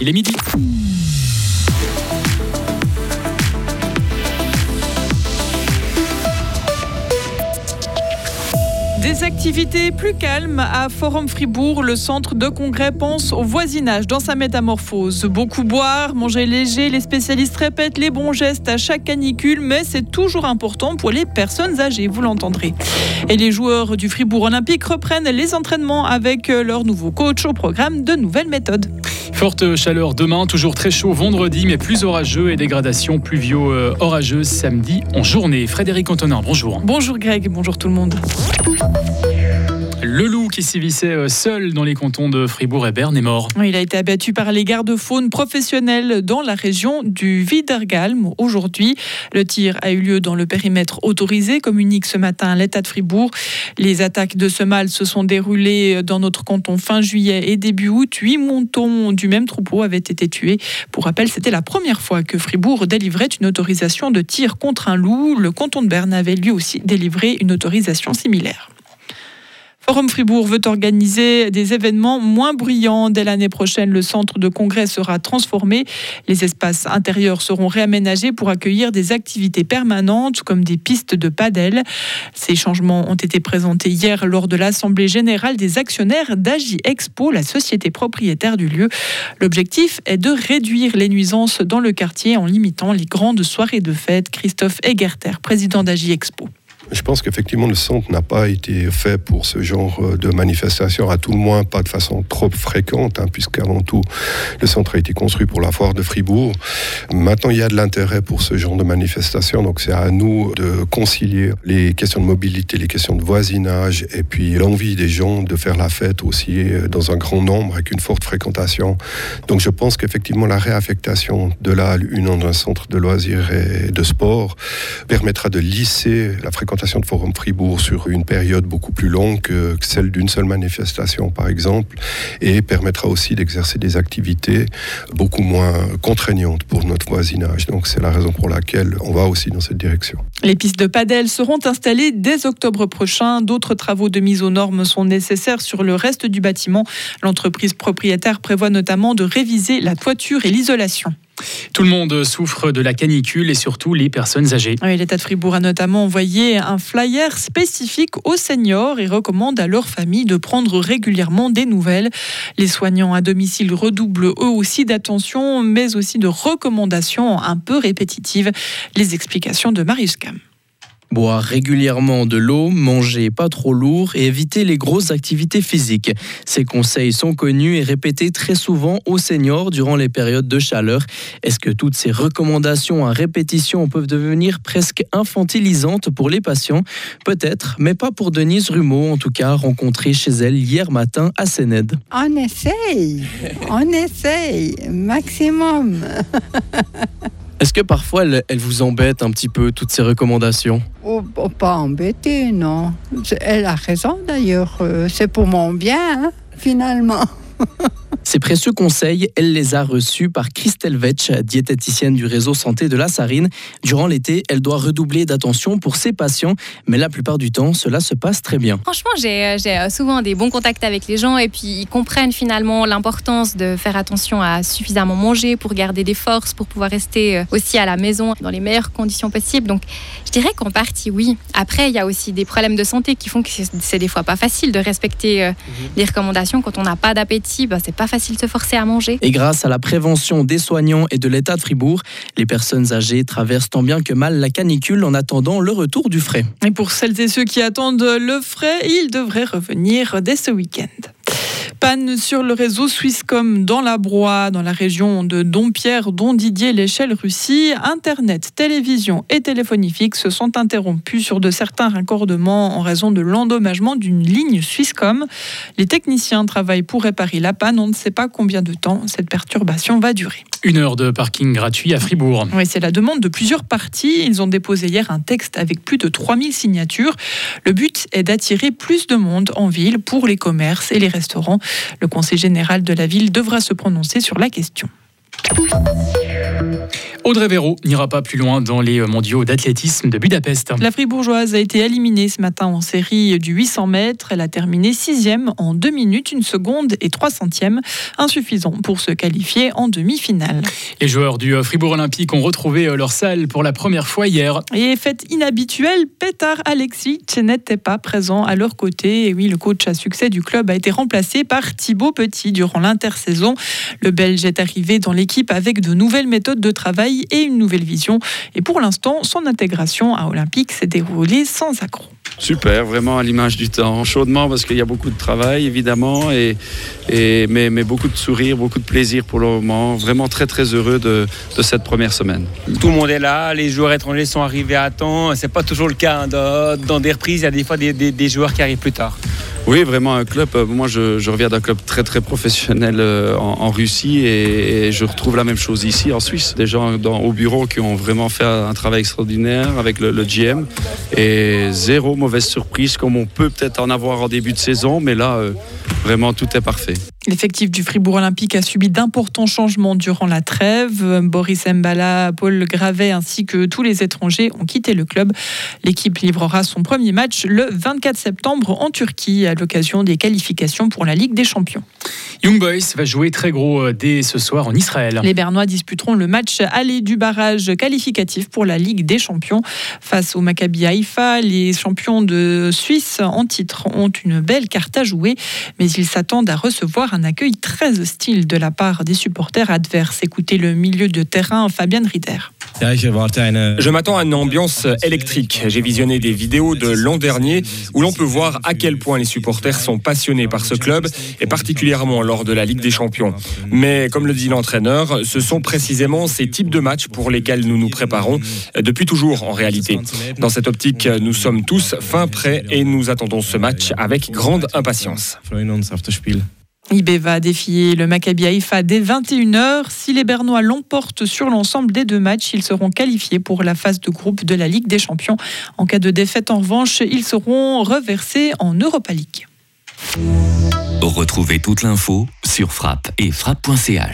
Il est midi. Des activités plus calmes à Forum Fribourg. Le centre de congrès pense au voisinage dans sa métamorphose. Beaucoup boire, manger léger. Les spécialistes répètent les bons gestes à chaque canicule, mais c'est toujours important pour les personnes âgées, vous l'entendrez. Et les joueurs du Fribourg Olympique reprennent les entraînements avec leur nouveau coach au programme de nouvelles méthodes. Forte chaleur demain, toujours très chaud vendredi, mais plus orageux et dégradation pluvio-orageuse samedi en journée. Frédéric Antonin, bonjour. Bonjour Greg, bonjour tout le monde. Thank you. Qui sévissait euh, seul dans les cantons de Fribourg et Berne est mort. Il a été abattu par les gardes-faunes professionnels dans la région du Widergalm aujourd'hui. Le tir a eu lieu dans le périmètre autorisé, communique ce matin l'État de Fribourg. Les attaques de ce mâle se sont déroulées dans notre canton fin juillet et début août. Huit montons du même troupeau avaient été tués. Pour rappel, c'était la première fois que Fribourg délivrait une autorisation de tir contre un loup. Le canton de Berne avait lui aussi délivré une autorisation similaire. Forum Fribourg veut organiser des événements moins bruyants. Dès l'année prochaine, le centre de congrès sera transformé. Les espaces intérieurs seront réaménagés pour accueillir des activités permanentes comme des pistes de padel. Ces changements ont été présentés hier lors de l'Assemblée générale des actionnaires d'Agi Expo, la société propriétaire du lieu. L'objectif est de réduire les nuisances dans le quartier en limitant les grandes soirées de fête. Christophe Egerter, président d'Agi Expo. Je pense qu'effectivement, le centre n'a pas été fait pour ce genre euh, de manifestation, à tout le moins pas de façon trop fréquente, hein, puisqu'avant tout, le centre a été construit pour la foire de Fribourg. Maintenant, il y a de l'intérêt pour ce genre de manifestation, donc c'est à nous de concilier les questions de mobilité, les questions de voisinage, et puis l'envie des gens de faire la fête aussi euh, dans un grand nombre, avec une forte fréquentation. Donc je pense qu'effectivement, la réaffectation de la une dans un centre de loisirs et de sport permettra de lisser la fréquentation de Forum Fribourg sur une période beaucoup plus longue que celle d'une seule manifestation, par exemple, et permettra aussi d'exercer des activités beaucoup moins contraignantes pour notre voisinage. Donc c'est la raison pour laquelle on va aussi dans cette direction. Les pistes de padel seront installées dès octobre prochain. D'autres travaux de mise aux normes sont nécessaires sur le reste du bâtiment. L'entreprise propriétaire prévoit notamment de réviser la toiture et l'isolation. Tout le monde souffre de la canicule et surtout les personnes âgées. L'État de Fribourg a notamment envoyé un flyer spécifique aux seniors et recommande à leur famille de prendre régulièrement des nouvelles. Les soignants à domicile redoublent eux aussi d'attention, mais aussi de recommandations un peu répétitives. Les explications de Marius Cam. Boire régulièrement de l'eau, manger pas trop lourd et éviter les grosses activités physiques. Ces conseils sont connus et répétés très souvent aux seniors durant les périodes de chaleur. Est-ce que toutes ces recommandations à répétition peuvent devenir presque infantilisantes pour les patients? Peut-être, mais pas pour Denise Rumeau, en tout cas rencontrée chez elle hier matin à Sénède. On essaye, on essaye, maximum. Est-ce que parfois elle, vous embête un petit peu toutes ces recommandations? Oh, oh, Pas embêter, non. Elle a raison d'ailleurs. Euh, c'est pour mon bien, hein, finalement. Ces précieux conseils, elle les a reçus par Christelle Vetch, diététicienne du réseau santé de la Sarine. Durant l'été, elle doit redoubler d'attention pour ses patients, mais la plupart du temps, cela se passe très bien. Franchement, j'ai euh, euh, souvent des bons contacts avec les gens et puis ils comprennent finalement l'importance de faire attention à suffisamment manger pour garder des forces, pour pouvoir rester euh, aussi à la maison dans les meilleures conditions possibles. Donc, je dirais qu'en partie, oui. Après, il y a aussi des problèmes de santé qui font que c'est des fois pas facile de respecter mhm. les recommandations quand on n'a pas d'appétit. Bah, c'est pas facile facile de se forcer à manger. Et grâce à la prévention des soignants et de l'État de Fribourg, les personnes âgées traversent tant bien que mal la canicule en attendant le retour du frais. Et pour celles et ceux qui attendent le frais, ils devraient revenir dès ce week-end. Panne sur le réseau Swisscom dans la Broye, dans la région de Dompierre, dont Didier l'échelle Russie. Internet, télévision et téléphonie fixe se sont interrompus sur de certains raccordements en raison de l'endommagement d'une ligne Swisscom. Les techniciens travaillent pour réparer la panne. On ne sait pas combien de temps cette perturbation va durer. Une heure de parking gratuit à Fribourg. Oui, c'est la demande de plusieurs parties. Ils ont déposé hier un texte avec plus de 3000 signatures. Le but est d'attirer plus de monde en ville pour les commerces et les restaurants. Le Conseil général de la ville devra se prononcer sur la question. Audrey Véro n'ira pas plus loin dans les mondiaux d'athlétisme de Budapest. La Fribourgeoise a été éliminée ce matin en série du 800 mètres. Elle a terminé sixième en 2 minutes, une seconde et 3 centièmes, insuffisant pour se qualifier en demi-finale. Les joueurs du Fribourg Olympique ont retrouvé leur salle pour la première fois hier. Et fait inhabituelle, Petar Alexic n'était pas présent à leur côté. Et oui, le coach à succès du club a été remplacé par Thibaut Petit durant l'intersaison. Le Belge est arrivé dans l'équipe avec de nouvelles méthodes de travail et une nouvelle vision. Et pour l'instant, son intégration à Olympique s'est déroulée sans accroc. Super, vraiment à l'image du temps. Chaudement parce qu'il y a beaucoup de travail évidemment, et, et mais, mais, beaucoup de sourires, beaucoup de plaisir pour le moment. Vraiment très très heureux de, de, cette première semaine. Tout le monde est là, les joueurs étrangers sont arrivés à temps. C'est pas toujours le cas hein. dans, dans, des reprises, il y a des fois des, des, des joueurs qui arrivent plus tard. Oui, vraiment un club. Euh, moi, je, reviens d'un club très très professionnel euh, en, Russie et, je retrouve la même chose ici en Suisse. Des gens dans, au bureau qui ont vraiment fait un travail extraordinaire avec le, le GM et zéro mauvaise surprise comme on peut peut-être en avoir en début de saison, mais là, euh, vraiment tout est parfait. L'effectif du Fribourg Olympique a subi d'importants changements durant la trêve. Boris Mbala, Paul Gravet ainsi que tous les étrangers ont quitté le club. L'équipe livrera son premier match le 24 septembre en Turquie à l'occasion des qualifications pour la Ligue des Champions. Young Boys va jouer très gros dès ce soir en Israël. Les Bernois disputeront le match aller du barrage qualificatif pour la Ligue des Champions face au Maccabi Haïfa. Les champions de Suisse en titre ont une belle carte à jouer, mais ils s'attendent à recevoir un accueil très hostile de la part des supporters adverses. Écoutez le milieu de terrain Fabien Ritter. Je m'attends à une ambiance électrique. J'ai visionné des vidéos de l'an dernier où l'on peut voir à quel point les supporters sont passionnés par ce club et particulièrement lors de la Ligue des Champions. Mais comme le dit l'entraîneur, ce sont précisément ces types de matchs pour lesquels nous nous préparons depuis toujours en réalité. Dans cette optique, nous sommes tous fin prêts et nous attendons ce match avec grande impatience. IB va défier le Maccabi Haïfa dès 21h. Si les Bernois l'emportent sur l'ensemble des deux matchs, ils seront qualifiés pour la phase de groupe de la Ligue des Champions. En cas de défaite, en revanche, ils seront reversés en Europa League. Retrouvez toute l'info sur frappe et frappe.ch.